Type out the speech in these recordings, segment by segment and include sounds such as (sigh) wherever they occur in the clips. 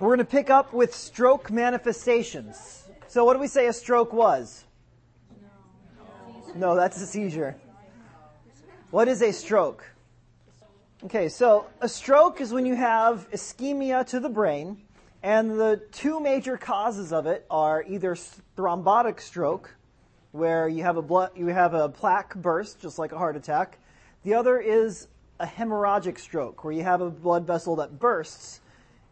we're going to pick up with stroke manifestations. So what do we say a stroke was? No, that's a seizure. What is a stroke? Okay, so a stroke is when you have ischemia to the brain, and the two major causes of it are either thrombotic stroke, where you have a blood, you have a plaque burst, just like a heart attack. The other is a hemorrhagic stroke, where you have a blood vessel that bursts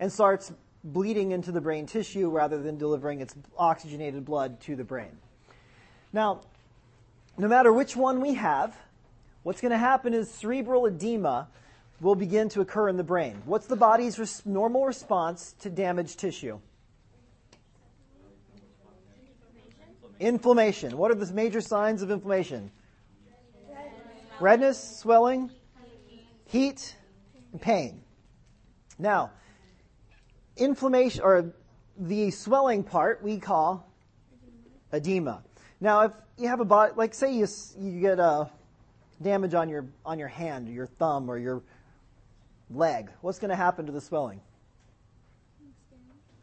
and starts bleeding into the brain tissue rather than delivering its oxygenated blood to the brain. Now, no matter which one we have, what's going to happen is cerebral edema will begin to occur in the brain. What's the body's res- normal response to damaged tissue? Inflammation. What are the major signs of inflammation? Redness, swelling, heat, and pain. Now, inflammation, or the swelling part, we call edema. Now, if you have a body, like say you, you get a damage on your, on your hand, or your thumb, or your leg, what's going to happen to the swelling?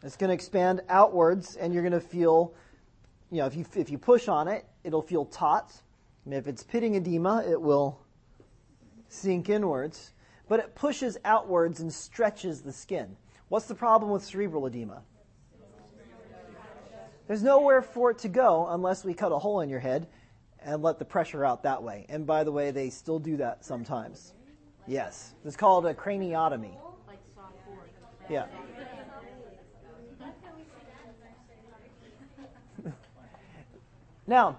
It's going to expand outwards, and you're going to feel, you know, if you, if you push on it, it'll feel taut. And if it's pitting edema, it will sink inwards. But it pushes outwards and stretches the skin. What's the problem with cerebral edema? There's nowhere for it to go unless we cut a hole in your head and let the pressure out that way. And by the way, they still do that sometimes. Yes. It's called a craniotomy. Yeah. (laughs) now,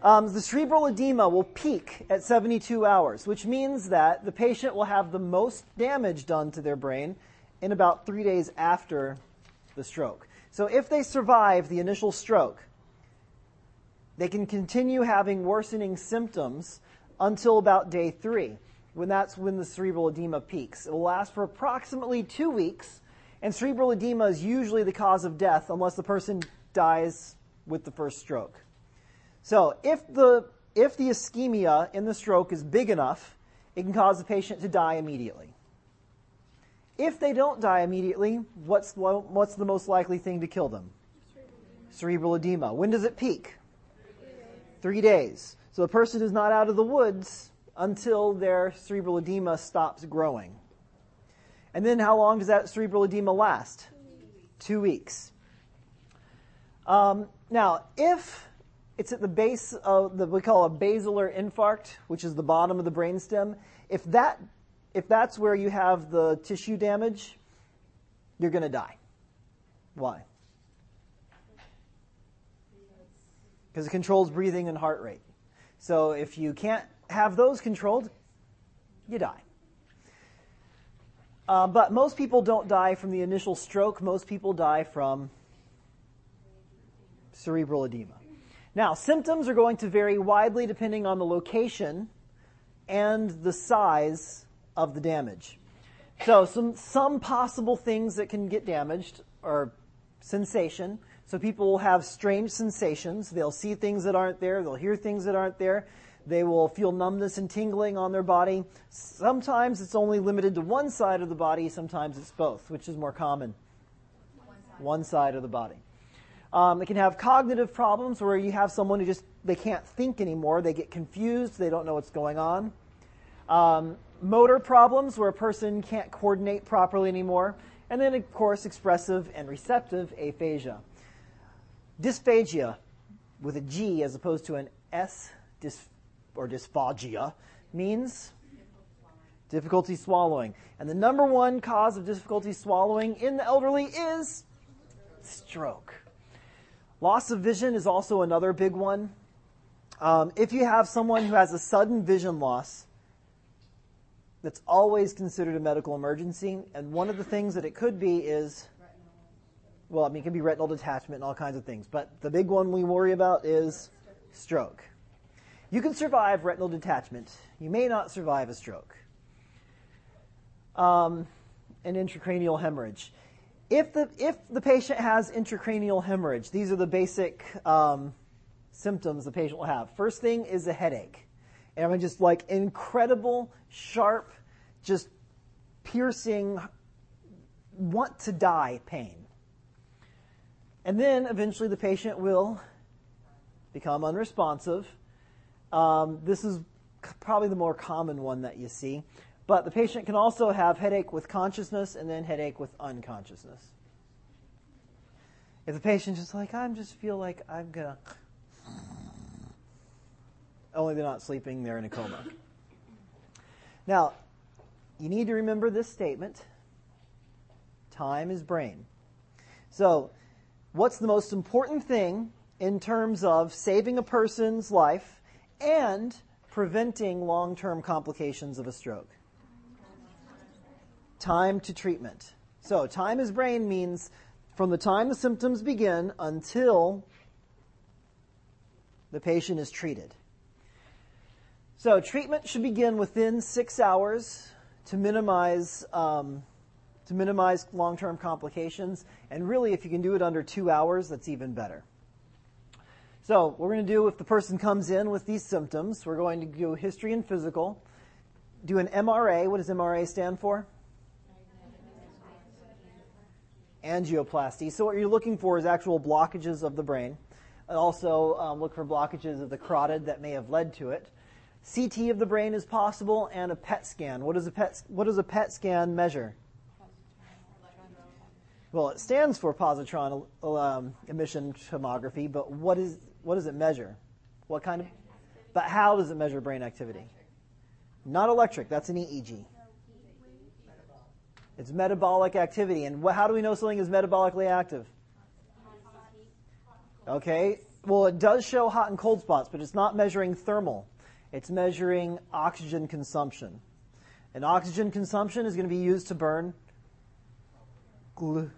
um, the cerebral edema will peak at 72 hours, which means that the patient will have the most damage done to their brain in about three days after the stroke. So if they survive the initial stroke, they can continue having worsening symptoms until about day three, when that's when the cerebral edema peaks. It will last for approximately two weeks, and cerebral edema is usually the cause of death unless the person dies with the first stroke. So if the if the ischemia in the stroke is big enough, it can cause the patient to die immediately. If they don't die immediately, what's, what's the most likely thing to kill them? Cerebral edema. When does it peak? Three days. So the person is not out of the woods until their cerebral edema stops growing. And then how long does that cerebral edema last? Two weeks. Um, now, if it's at the base of the we call a basilar infarct, which is the bottom of the brainstem, if that if that's where you have the tissue damage, you're going to die. Why? Because it controls breathing and heart rate. So if you can't have those controlled, you die. Uh, but most people don't die from the initial stroke. Most people die from cerebral edema. Now, symptoms are going to vary widely depending on the location and the size of the damage. So some, some possible things that can get damaged are sensation. So people will have strange sensations. They'll see things that aren't there. They'll hear things that aren't there. They will feel numbness and tingling on their body. Sometimes it's only limited to one side of the body. Sometimes it's both, which is more common. One side, one side of the body. Um, it can have cognitive problems where you have someone who just they can't think anymore. They get confused. They don't know what's going on. Um, motor problems where a person can't coordinate properly anymore, and then, of course, expressive and receptive aphasia. Dysphagia, with a G as opposed to an S, dys, or dysphagia, means difficulty swallowing. And the number one cause of difficulty swallowing in the elderly is stroke. Loss of vision is also another big one. Um, if you have someone who has a sudden vision loss, that's always considered a medical emergency. And one of the things that it could be is, well, I mean, it can be retinal detachment and all kinds of things. But the big one we worry about is stroke. You can survive retinal detachment. You may not survive a stroke. Um, an intracranial hemorrhage. If the, if the patient has intracranial hemorrhage, these are the basic um, symptoms the patient will have. First thing is a headache. And I mean, just like incredible, sharp, just piercing, want to die pain. And then eventually the patient will become unresponsive. Um, this is probably the more common one that you see. But the patient can also have headache with consciousness and then headache with unconsciousness. If the patient just like, I just feel like I'm gonna, only they're not sleeping, they're in a coma. Now, you need to remember this statement. Time is brain. So, what's the most important thing in terms of saving a person's life and preventing long-term complications of a stroke? Time to treatment. So, time is brain means from the time the symptoms begin until the patient is treated. So treatment should begin within six hours to minimize um, to minimize long-term complications. And really, if you can do it under two hours, that's even better. So what we're going to do if the person comes in with these symptoms, we're going to do history and physical, do an MRA. What does MRA stand for? angioplasty. So what you're looking for is actual blockages of the brain. And also um, look for blockages of the carotid that may have led to it. CT of the brain is possible, and a PET scan. What does a PET, what does a PET scan measure? Well, it stands for positron um, emission tomography, but what is what does it measure? What kind of? But how does it measure brain activity? Not electric. That's an EEG. It's metabolic activity. And how do we know something is metabolically active? Okay. Well, it does show hot and cold spots, but it's not measuring thermal. It's measuring oxygen consumption. And oxygen consumption is going to be used to burn glu-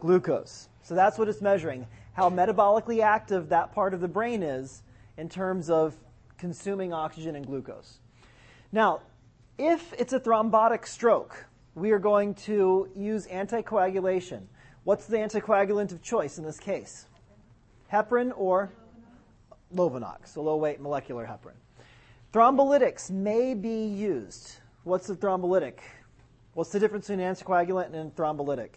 glucose. So that's what it's measuring. How metabolically active that part of the brain is in terms of consuming oxygen and glucose. Now, if it's a thrombotic stroke, we are going to use anticoagulation. What's the anticoagulant of choice in this case? Heparin or Lovenox, a low weight molecular heparin. Thrombolytics may be used. What's the thrombolytic? What's the difference between an anticoagulant and a thrombolytic?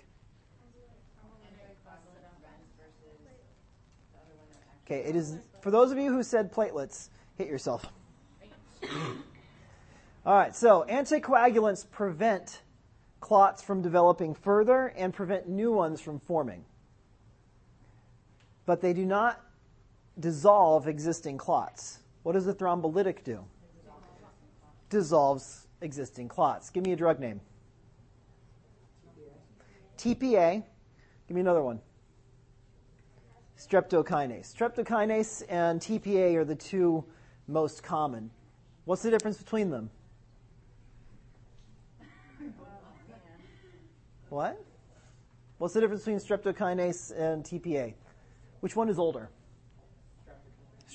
Okay, it is for those of you who said platelets, hit yourself. (coughs) All right, so anticoagulants prevent clots from developing further and prevent new ones from forming. But they do not dissolve existing clots. What does the thrombolytic do? Dissolves existing clots. Give me a drug name. TPA. Give me another one. Streptokinase. Streptokinase and TPA are the two most common. What's the difference between them? What? What's the difference between streptokinase and TPA? Which one is older?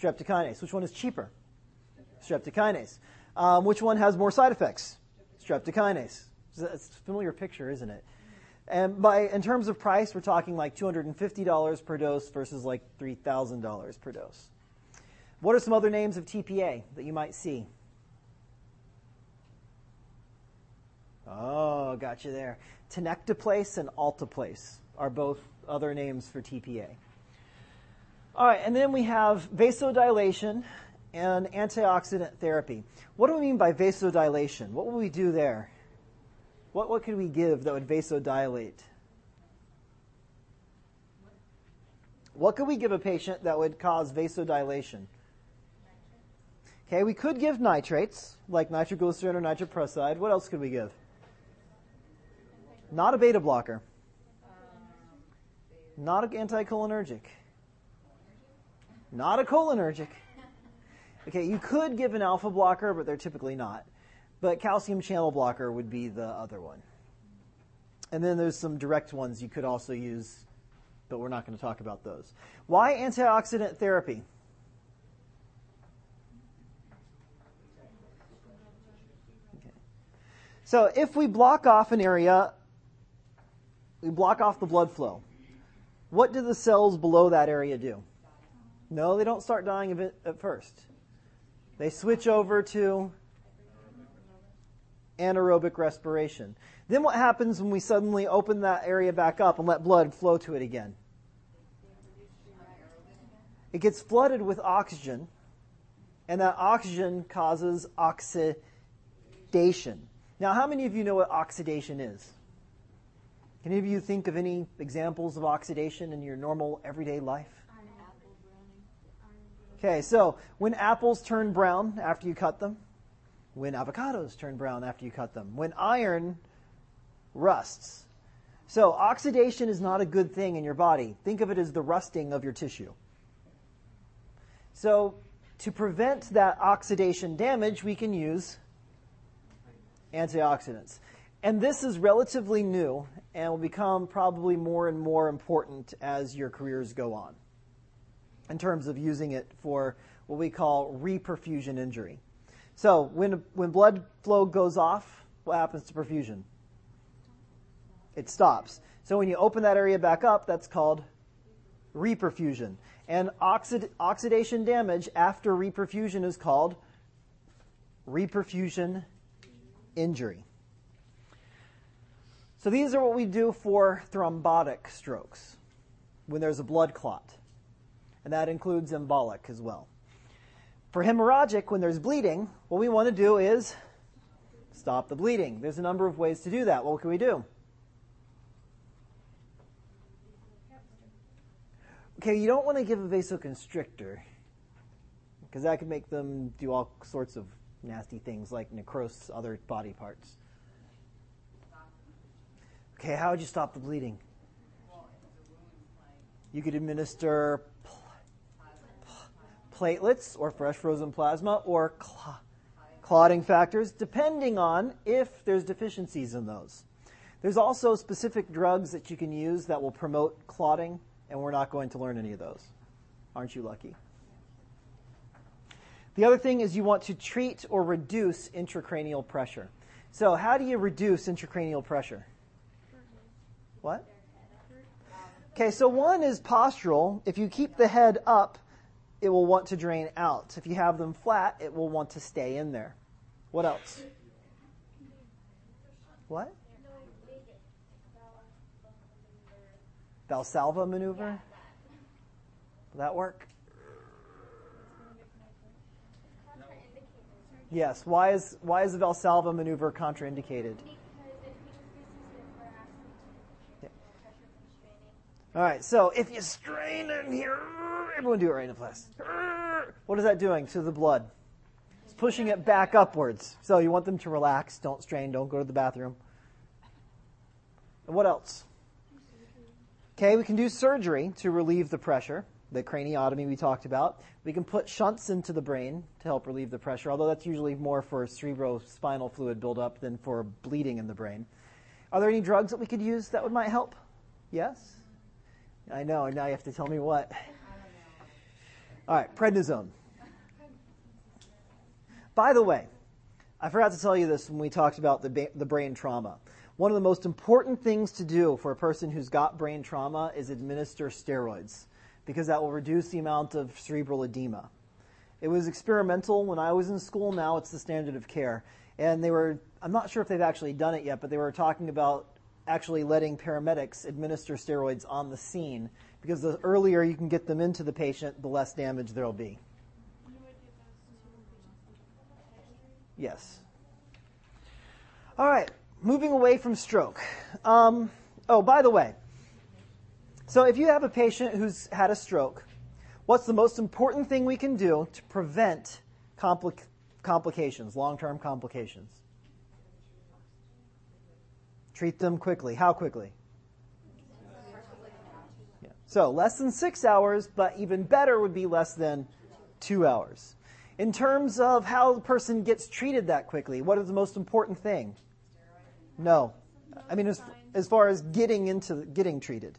Streptokinase. Which one is cheaper? Streptokinase. Um, which one has more side effects? Streptokinase. It's a familiar picture, isn't it? And by in terms of price, we're talking like $250 per dose versus like $3,000 per dose. What are some other names of TPA that you might see? Oh, got you there. Tenecteplase and alteplase are both other names for TPA. All right, and then we have vasodilation and antioxidant therapy. What do we mean by vasodilation? What will we do there? What, what could we give that would vasodilate? What could we give a patient that would cause vasodilation? Okay, we could give nitrates, like nitroglycerin or nitroprusside. What else could we give? Not a beta blocker. Not an anticholinergic. Not a cholinergic. Okay, you could give an alpha blocker, but they're typically not. But calcium channel blocker would be the other one. And then there's some direct ones you could also use, but we're not going to talk about those. Why antioxidant therapy? Okay. So if we block off an area we block off the blood flow. What do the cells below that area do? No, they don't start dying it at first. They switch over to anaerobic respiration. Then what happens when we suddenly open that area back up and let blood flow to it again? It gets flooded with oxygen, and that oxygen causes oxidation. Now, how many of you know what oxidation is? Can any of you think of any examples of oxidation in your normal everyday life? Okay, so when apples turn brown after you cut them, when avocados turn brown after you cut them, when iron rusts. So oxidation is not a good thing in your body. Think of it as the rusting of your tissue. So to prevent that oxidation damage, we can use antioxidants. And this is relatively new and will become probably more and more important as your careers go on in terms of using it for what we call reperfusion injury. So when, when blood flow goes off, what happens to perfusion? It stops. So when you open that area back up, that's called reperfusion. And oxid, oxidation damage after reperfusion is called reperfusion injury. So these are what we do for thrombotic strokes when there's a blood clot. And that includes embolic as well. For hemorrhagic, when there's bleeding, what we want to do is stop the bleeding. There's a number of ways to do that. What can we do? Okay, you don't want to give a vasoconstrictor because that could make them do all sorts of nasty things like necrose other body parts. Okay, how would you stop the bleeding? You could administer platelets or fresh frozen plasma or cl- clotting factors, depending on if there's deficiencies in those. There's also specific drugs that you can use that will promote clotting, and we're not going to learn any of those. Aren't you lucky? The other thing is you want to treat or reduce intracranial pressure. So, how do you reduce intracranial pressure? What? Okay, so one is postural. If you keep the head up, it will want to drain out. If you have them flat, it will want to stay in there. What else? What? Valsalva maneuver? Will that work? Yes. Why is why is the Valsalva maneuver contraindicated? All right, so if you strain in here, everyone do it right in the class. What is that doing to the blood? It's pushing it back upwards. So you want them to relax, don't strain, don't go to the bathroom. And what else? Okay, we can do surgery to relieve the pressure, the craniotomy we talked about. We can put shunts into the brain to help relieve the pressure, although that's usually more for cerebrospinal fluid buildup than for bleeding in the brain. Are there any drugs that we could use that would might help? Yes? I know, and now you have to tell me what. All right, prednisone. By the way, I forgot to tell you this when we talked about the, ba- the brain trauma. One of the most important things to do for a person who's got brain trauma is administer steroids because that will reduce the amount of cerebral edema. It was experimental when I was in school. Now it's the standard of care. And they were, I'm not sure if they've actually done it yet, but they were talking about actually letting paramedics administer steroids on the scene because the earlier you can get them into the patient, the less damage there'll be. Yes. All right, moving away from stroke. Um, oh, by the way, so if you have a patient who's had a stroke, what's the most important thing we can do to prevent compli- complications, long term complications? Treat them quickly. How quickly? Yeah. So less than six hours, but even better would be less than two hours. In terms of how the person gets treated that quickly, what is the most important thing? No. I mean, as, as far as getting into getting treated.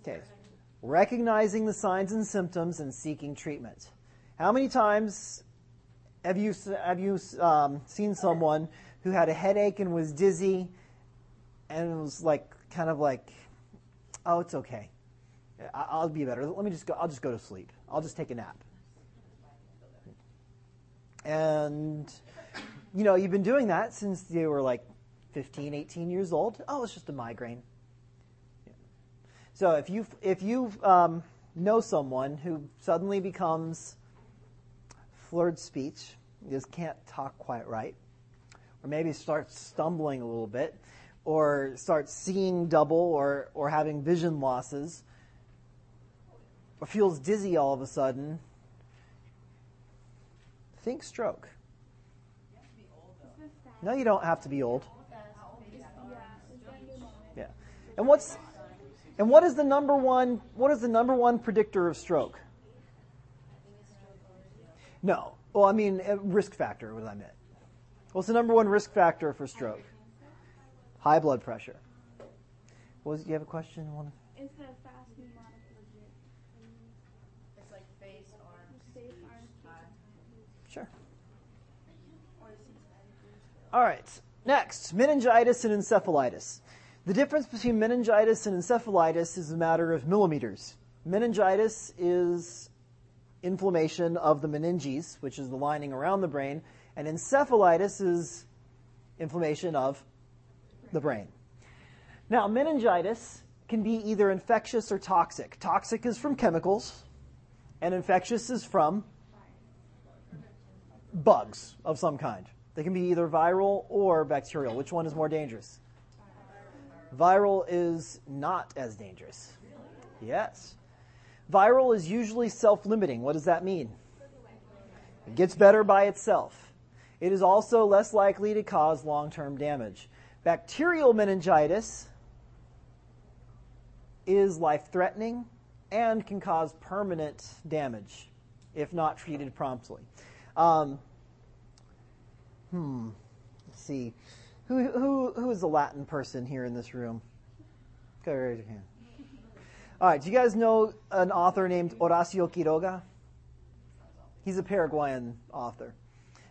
Okay. Recognizing the signs and symptoms and seeking treatment. How many times have you have you um, seen someone who had a headache and was dizzy and was like kind of like, oh, it's okay. I'll be better. Let me just go. I'll just go to sleep. I'll just take a nap. And you know, you've been doing that since you were like 15, 18 years old. Oh, it's just a migraine. So if you if you um, know someone who suddenly becomes slurred speech, just can't talk quite right, or maybe starts stumbling a little bit, or starts seeing double, or or having vision losses, or feels dizzy all of a sudden, think stroke. No, you don't have to be old. Yeah. And what's and what is the number one what is the number one predictor of stroke? No. Well, I mean uh, risk factor, what I meant. What's the number one risk factor for stroke? High blood pressure. Was you have a question? One? It's the fast mnemonic legit. It's like face, arms, Face, arms, Sure. All right. Next, meningitis and encephalitis. The difference between meningitis and encephalitis is a matter of millimeters. Meningitis is inflammation of the meninges, which is the lining around the brain, and encephalitis is inflammation of the brain. Now, meningitis can be either infectious or toxic. Toxic is from chemicals, and infectious is from bugs of some kind. They can be either viral or bacterial. Which one is more dangerous? Viral is not as dangerous. Yes. Viral is usually self limiting. What does that mean? It gets better by itself. It is also less likely to cause long term damage. Bacterial meningitis is life threatening and can cause permanent damage if not treated promptly. Um, hmm. Let's see. Who, who, who is a Latin person here in this room? Go raise your hand. All right. Do you guys know an author named Horacio Quiroga? He's a Paraguayan author.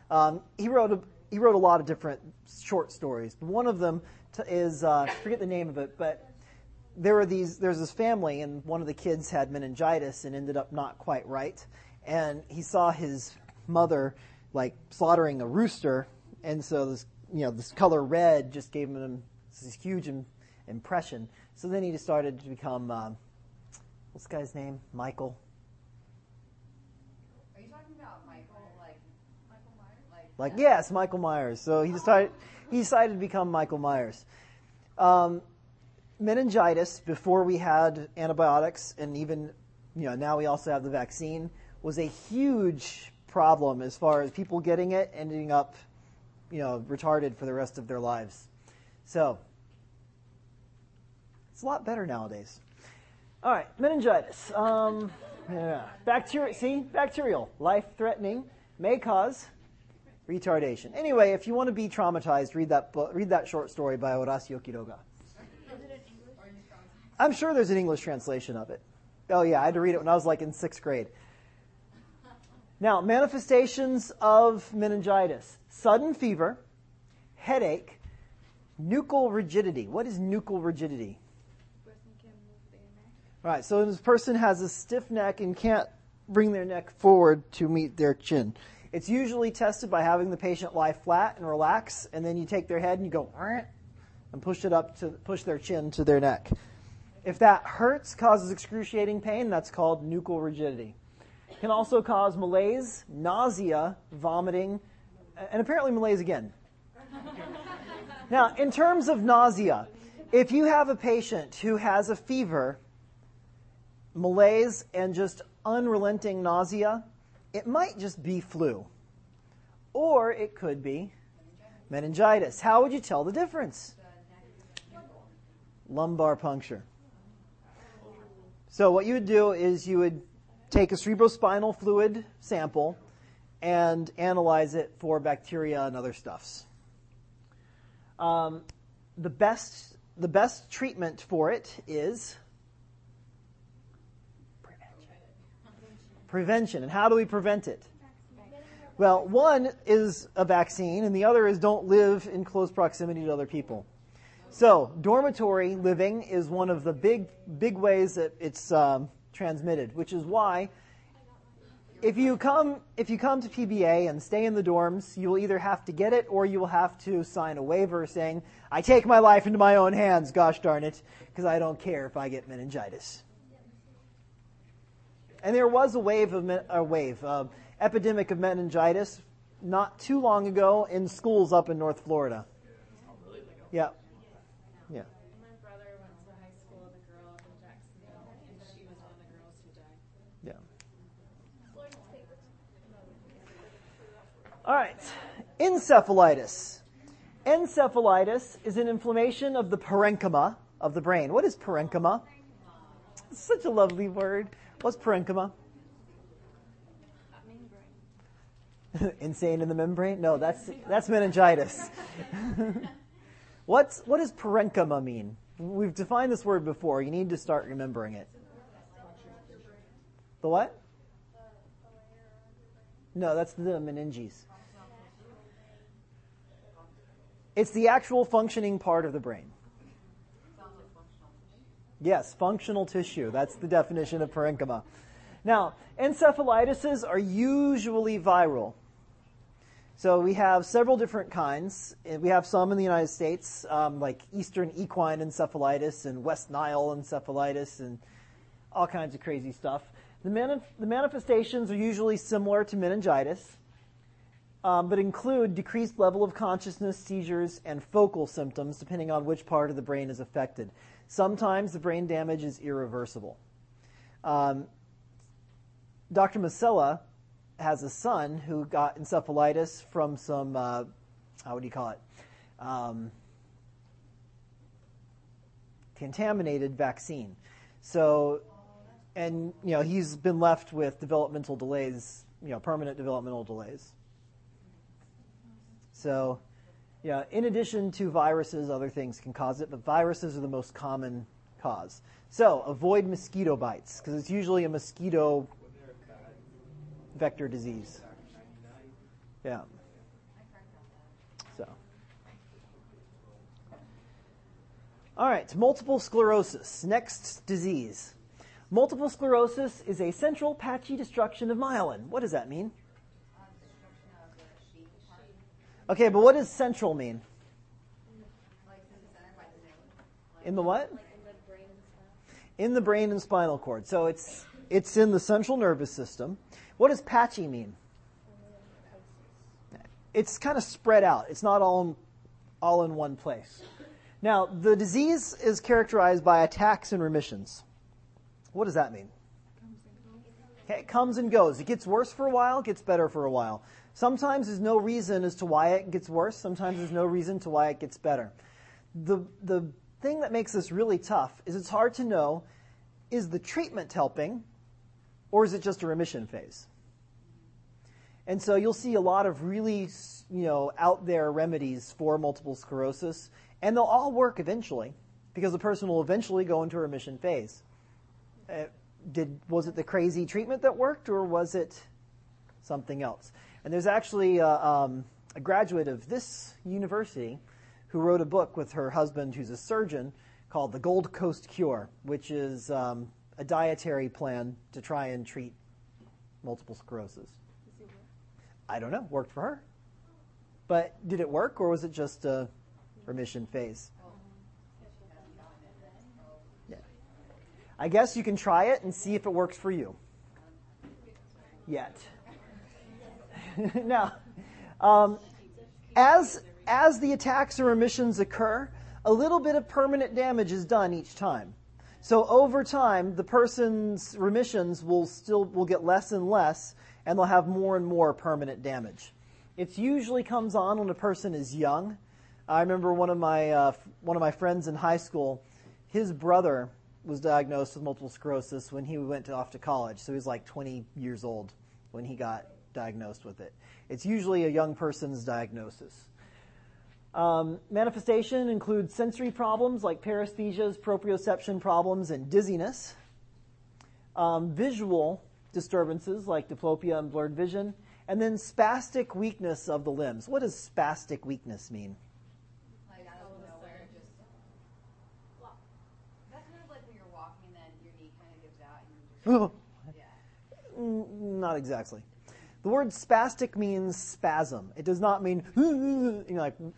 Um, he wrote a, he wrote a lot of different short stories. One of them t- is uh, I forget the name of it, but there were these. There's this family, and one of the kids had meningitis and ended up not quite right. And he saw his mother like slaughtering a rooster, and so this you know this color red just gave him this huge Im- impression. So then he just started to become um, what's guy's name? Michael. Are you talking about Michael, like Michael Myers? Like yes, Michael Myers. So he decided he decided to become Michael Myers. Um, meningitis before we had antibiotics and even you know now we also have the vaccine was a huge problem as far as people getting it ending up you know retarded for the rest of their lives. So it's a lot better nowadays. All right, meningitis. Um, yeah. Bacteria. See, bacterial, life-threatening, may cause retardation. Anyway, if you want to be traumatized, read that book, read that short story by Horacio Quiroga. I'm sure there's an English translation of it. Oh yeah, I had to read it when I was like in sixth grade. Now, manifestations of meningitis: sudden fever, headache, nuchal rigidity. What is nuchal rigidity? Neck. Right, so this person has a stiff neck and can't bring their neck forward to meet their chin. It's usually tested by having the patient lie flat and relax, and then you take their head and you go and push it up to push their chin to their neck. If that hurts, causes excruciating pain, that's called nuchal rigidity. It can also cause malaise, nausea, vomiting, and apparently malaise again. (laughs) now, in terms of nausea, if you have a patient who has a fever, malaise, and just unrelenting nausea, it might just be flu. Or it could be meningitis. How would you tell the difference? Lumbar puncture. So what you would do is you would take a cerebrospinal fluid sample and analyze it for bacteria and other stuffs. Um, the best the best treatment for it is prevention. And how do we prevent it? Well, one is a vaccine, and the other is don't live in close proximity to other people. So, dormitory living is one of the big, big ways that it's um, transmitted, which is why if you come if you come to PBA and stay in the dorms, you will either have to get it or you will have to sign a waiver saying, "I take my life into my own hands, gosh darn it, because I don't care if I get meningitis." And there was a wave of men- a wave uh, epidemic of meningitis not too long ago in schools up in North Florida. Yeah, yeah. My brother went to high school with a girl up in Jacksonville, and she was one of the girls who died. Yeah. All right. Encephalitis. Encephalitis is an inflammation of the parenchyma of the brain. What is parenchyma? It's such a lovely word. What's parenchyma? (laughs) Insane in the membrane? No, that's that's meningitis. (laughs) What's what does parenchyma mean? We've defined this word before. You need to start remembering it. The what? No, that's the meninges. It's the actual functioning part of the brain. Yes, functional tissue. That's the definition of parenchyma. Now, encephalitises are usually viral. So we have several different kinds. We have some in the United States, um, like Eastern equine encephalitis and West Nile encephalitis and all kinds of crazy stuff. The, manif- the manifestations are usually similar to meningitis, um, but include decreased level of consciousness, seizures, and focal symptoms, depending on which part of the brain is affected. Sometimes the brain damage is irreversible. Um, Dr. Masella has a son who got encephalitis from some, uh, how would you call it? Um, contaminated vaccine. So, and, you know, he's been left with developmental delays, you know, permanent developmental delays. So, yeah, in addition to viruses, other things can cause it, but viruses are the most common cause. So, avoid mosquito bites, because it's usually a mosquito vector disease. Yeah. So. All right, multiple sclerosis. Next disease. Multiple sclerosis is a central patchy destruction of myelin. What does that mean? Okay, but what does central mean? In the what? In the brain and spinal cord. So it's it's in the central nervous system. What does patchy mean? It's kind of spread out. It's not all in, all in one place. Now, the disease is characterized by attacks and remissions. What does that mean? Okay, it comes and goes. It gets worse for a while, gets better for a while. Sometimes there's no reason as to why it gets worse. Sometimes there's no reason to why it gets better. The, the thing that makes this really tough is it's hard to know is the treatment helping or is it just a remission phase? And so you'll see a lot of really, you know, out there remedies for multiple sclerosis, and they'll all work eventually because the person will eventually go into a remission phase. Uh, did was it the crazy treatment that worked, or was it something else? And there's actually uh, um, a graduate of this university who wrote a book with her husband, who's a surgeon, called the Gold Coast Cure, which is um, a dietary plan to try and treat multiple sclerosis. I don't know. Worked for her. But did it work, or was it just a remission phase? Yeah. I guess you can try it and see if it works for you. Yet. (laughs) now, um, as as the attacks or remissions occur, a little bit of permanent damage is done each time. So over time, the person's remissions will still will get less and less, and they'll have more and more permanent damage. It usually comes on when a person is young. I remember one of my uh, one of my friends in high school. His brother was diagnosed with multiple sclerosis when he went to, off to college. So he was like 20 years old when he got diagnosed with it. It's usually a young person's diagnosis. Um, manifestation includes sensory problems like paresthesias, proprioception problems, and dizziness. Um, visual disturbances like diplopia and blurred vision. And then spastic weakness of the limbs. What does spastic weakness mean? Like out of nowhere, just. That's kind of like when you're walking, then your knee kind of gives out, and you just. (laughs) Yeah. Not exactly. The word spastic means spasm. It does not mean (laughs) you know like you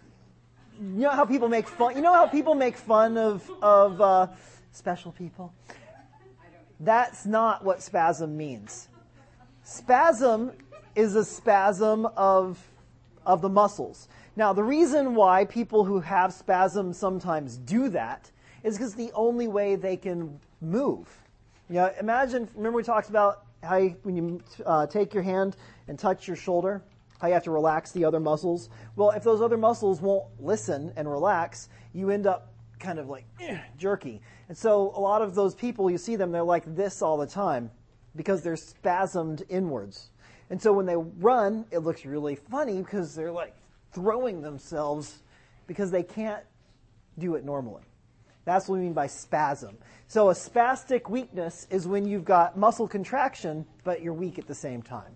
know how people make fun. You know how people make fun of of uh, special people. That's not what spasm means. Spasm is a spasm of of the muscles. Now, the reason why people who have spasms sometimes do that is because the only way they can move. You know, imagine. Remember we talked about how you, when you uh, take your hand and touch your shoulder, how you have to relax the other muscles. Well, if those other muscles won't listen and relax, you end up kind of like eh, jerky. And so a lot of those people, you see them, they're like this all the time because they're spasmed inwards. And so when they run, it looks really funny because they're like throwing themselves because they can't do it normally. That's what we mean by spasm. So a spastic weakness is when you've got muscle contraction, but you're weak at the same time.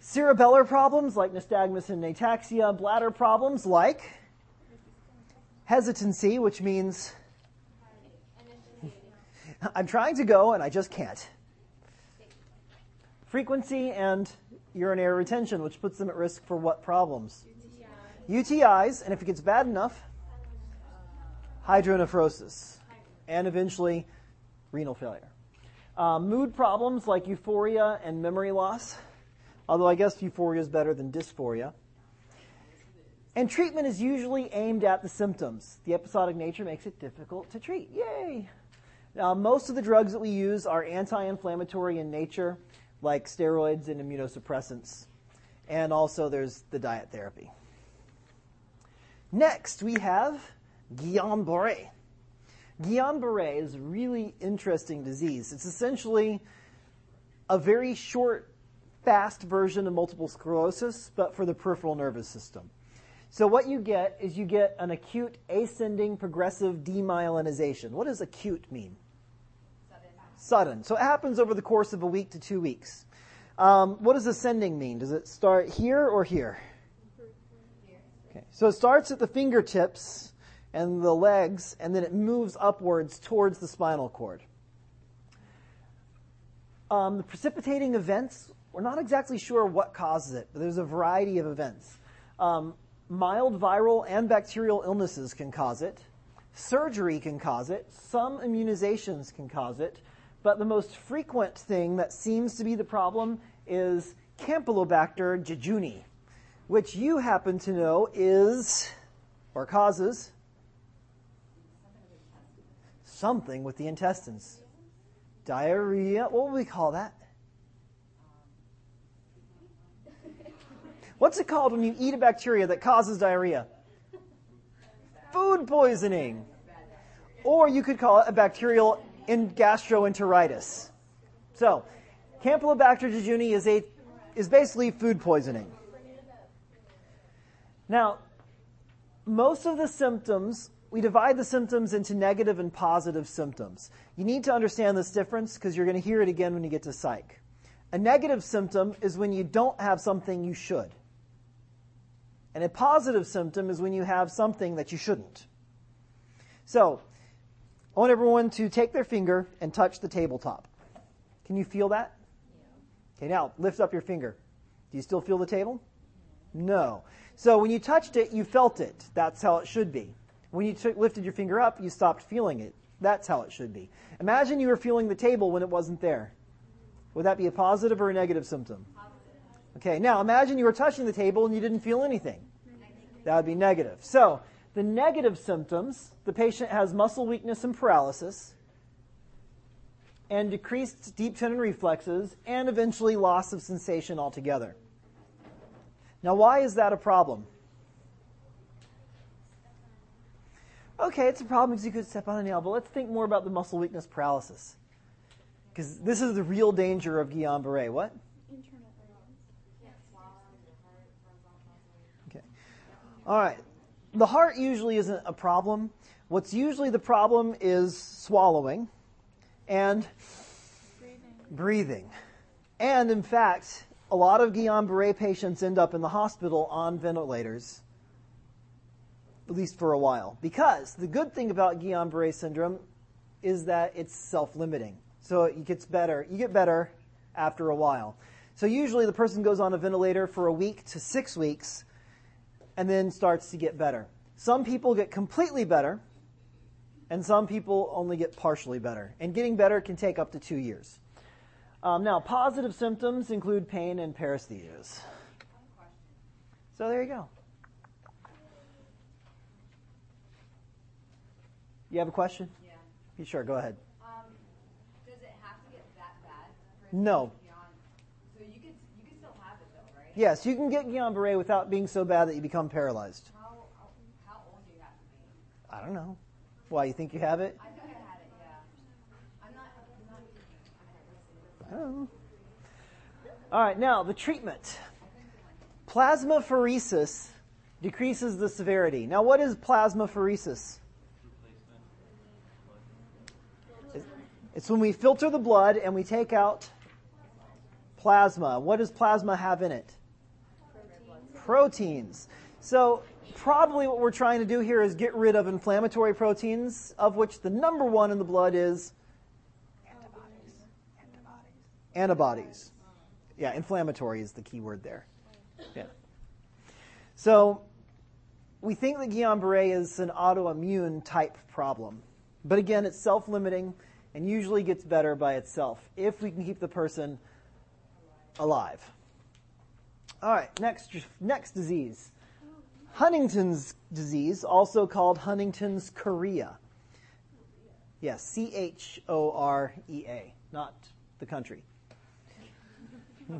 Cerebellar problems like nystagmus and ataxia, bladder problems like hesitancy, which means (laughs) I'm trying to go and I just can't. Frequency and urinary retention, which puts them at risk for what problems? UTIs, and if it gets bad enough, hydronephrosis, and eventually renal failure. Uh, mood problems like euphoria and memory loss, although I guess euphoria is better than dysphoria. And treatment is usually aimed at the symptoms. The episodic nature makes it difficult to treat. Yay! Now, most of the drugs that we use are anti inflammatory in nature, like steroids and immunosuppressants. And also, there's the diet therapy. Next, we have Guillain Barre. Guillain Barre is a really interesting disease. It's essentially a very short, fast version of multiple sclerosis, but for the peripheral nervous system. So what you get is you get an acute ascending progressive demyelinization. What does acute mean? Sudden. Sudden. So it happens over the course of a week to two weeks. Um, what does ascending mean? Does it start here or here? Here. Okay. So it starts at the fingertips and the legs, and then it moves upwards towards the spinal cord. Um, the precipitating events, we're not exactly sure what causes it, but there's a variety of events. Um, mild viral and bacterial illnesses can cause it. Surgery can cause it. Some immunizations can cause it. But the most frequent thing that seems to be the problem is Campylobacter jejuni, which you happen to know is or causes something with the intestines. Diarrhea, what would we call that? (laughs) What's it called when you eat a bacteria that causes diarrhea? Food poisoning. Or you could call it a bacterial in gastroenteritis. So, Campylobacter jejuni is a is basically food poisoning. Now, most of the symptoms, we divide the symptoms into negative and positive symptoms. You need to understand this difference because you're going to hear it again when you get to psych. A negative symptom is when you don't have something you should. And a positive symptom is when you have something that you shouldn't. So, I want everyone to take their finger and touch the tabletop. Can you feel that? Okay, now lift up your finger. Do you still feel the table? No. So when you touched it, you felt it. That's how it should be. When you t- lifted your finger up, you stopped feeling it. That's how it should be. Imagine you were feeling the table when it wasn't there. Would that be a positive or a negative symptom? Okay, now imagine you were touching the table and you didn't feel anything. That would be negative. So, the negative symptoms, the patient has muscle weakness and paralysis, and decreased deep tendon reflexes, and eventually loss of sensation altogether. Now, why is that a problem? Okay, it's a problem because you could step on a nail, but let's think more about the muscle weakness paralysis. Because this is the real danger of Guillain Barre. What? Internal organs. Okay. All right. The heart usually isn't a problem. What's usually the problem is swallowing and Breathing. breathing. And in fact, a lot of Guillain Barre patients end up in the hospital on ventilators, at least for a while. Because the good thing about Guillain Barre syndrome is that it's self limiting. So it gets better. You get better after a while. So usually the person goes on a ventilator for a week to six weeks and then starts to get better. Some people get completely better and some people only get partially better. And getting better can take up to two years. Um, now, positive symptoms include pain and paresthesias. So there you go. You have a question? Yeah. Sure, go ahead. Um, does it have to get that bad? For it to No. So you could you could still have it though, right? Yes, you can get Guillain-Barré without being so bad that you become paralyzed. How how, how old do you have to be? I don't know. Why, you think you have it? I think I had it. Yeah. I'm not. I'm not. Okay, let's. I don't know. All right, now the treatment. Plasmapheresis decreases the severity. Now, what is plasmapheresis? It's when we filter the blood and we take out plasma. What does plasma have in it? Proteins. proteins. So, probably what we're trying to do here is get rid of inflammatory proteins, of which the number one in the blood is antibodies. antibodies. Antibodies. Yeah, inflammatory is the key word there. Yeah. So, we think that Guillain-Barré is an autoimmune type problem. But again, it's self-limiting and usually gets better by itself if we can keep the person alive. All right, next next disease. Huntington's disease, also called Huntington's chorea. Yes, C H O R E A, not the country. (laughs)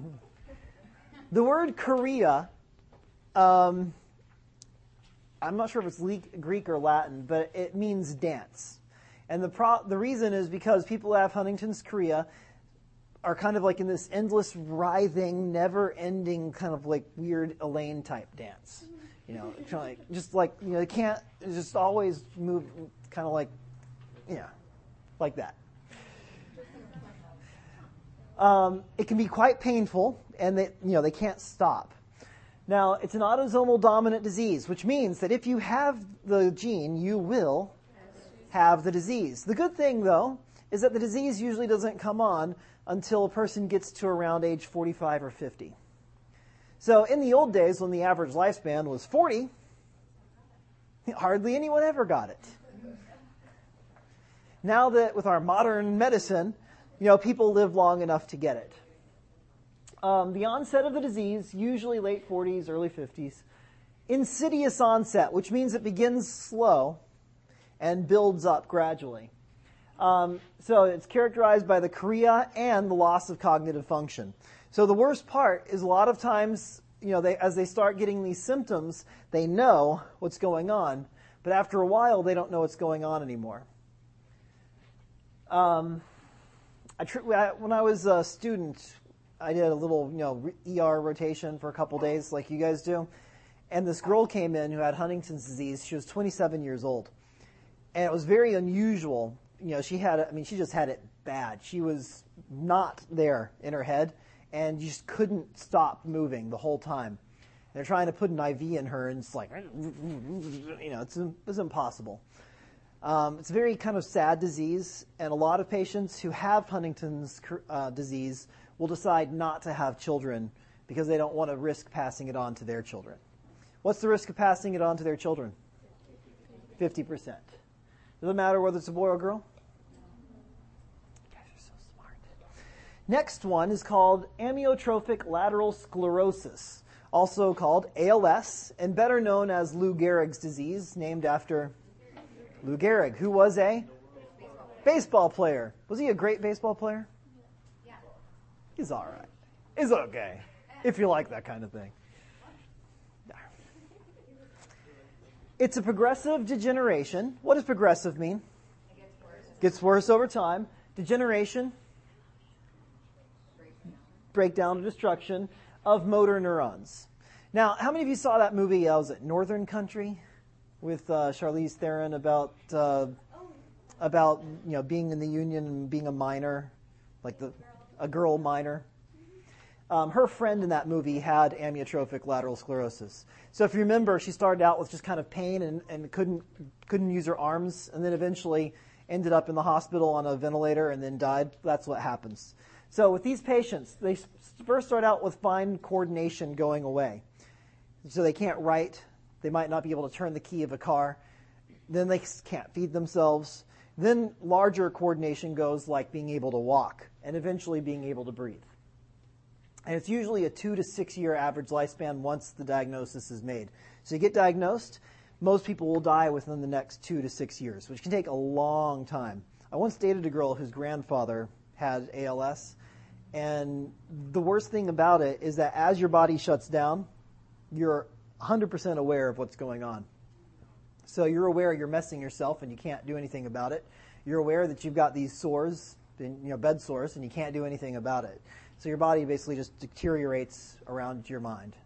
the word chorea, um, I'm not sure if it's Greek or Latin, but it means dance. And the pro- the reason is because people who have Huntington's chorea are kind of like in this endless writhing, never-ending kind of like weird Elaine type dance. You know, (laughs) like just like you know they can't just always move, kind of like yeah, like that. Um, it can be quite painful, and they you know they can't stop. Now, it's an autosomal dominant disease, which means that if you have the gene, you will have the disease. The good thing, though, is that the disease usually doesn't come on until a person gets to around age 45 or 50. So, in the old days, when the average lifespan was 40, hardly anyone ever got it. Now that with our modern medicine, you know, people live long enough to get it. Um, the onset of the disease, usually late 40s, early 50s. Insidious onset, which means it begins slow and builds up gradually. Um, so it's characterized by the chorea and the loss of cognitive function. So the worst part is a lot of times, you know, they, as they start getting these symptoms, they know what's going on, but after a while, they don't know what's going on anymore. Um, I when I was a student, I did a little, you know, ER rotation for a couple days, like you guys do. And this girl came in who had Huntington's disease. She was 27 years old, and it was very unusual. You know, she had, I mean, she just had it bad. She was not there in her head, and just couldn't stop moving the whole time. They're trying to put an IV in her, and it's like, you know, it's it's impossible. Um, it's a very kind of sad disease, and a lot of patients who have Huntington's uh, disease will decide not to have children because they don't want to risk passing it on to their children. What's the risk of passing it on to their children? 50%. Doesn't matter whether it's a boy or a girl? You guys are so smart. Next one is called amyotrophic lateral sclerosis, also called ALS, and better known as Lou Gehrig's disease, named after Lou Gehrig, who was a baseball player. Was he a great baseball player? Yeah. He's all right. He's okay if you like that kind of thing. It's a progressive degeneration. What does progressive mean? It gets worse. Gets worse over time. Degeneration, breakdown or destruction of motor neurons. Now, how many of you saw that movie? Uh, was it Northern Country with uh, Charlize Theron about uh, about you know being in the union and being a miner, like the a girl miner. Um, her friend in that movie had amyotrophic lateral sclerosis. So if you remember, she started out with just kind of pain and, and couldn't couldn't use her arms, and then eventually ended up in the hospital on a ventilator and then died. That's what happens. So with these patients, they first start out with fine coordination going away. So they can't write. They might not be able to turn the key of a car. Then they can't feed themselves. Then larger coordination goes like being able to walk and eventually being able to breathe. And it's usually a two to six year average lifespan once the diagnosis is made. So you get diagnosed, most people will die within the next two to six years, which can take a long time. I once dated a girl whose grandfather had ALS, and the worst thing about it is that as your body shuts down, you're 100% aware of what's going on. So you're aware you're messing yourself and you can't do anything about it. You're aware that you've got these sores, you know, bed sores, and you can't do anything about it. So your body basically just deteriorates around your mind.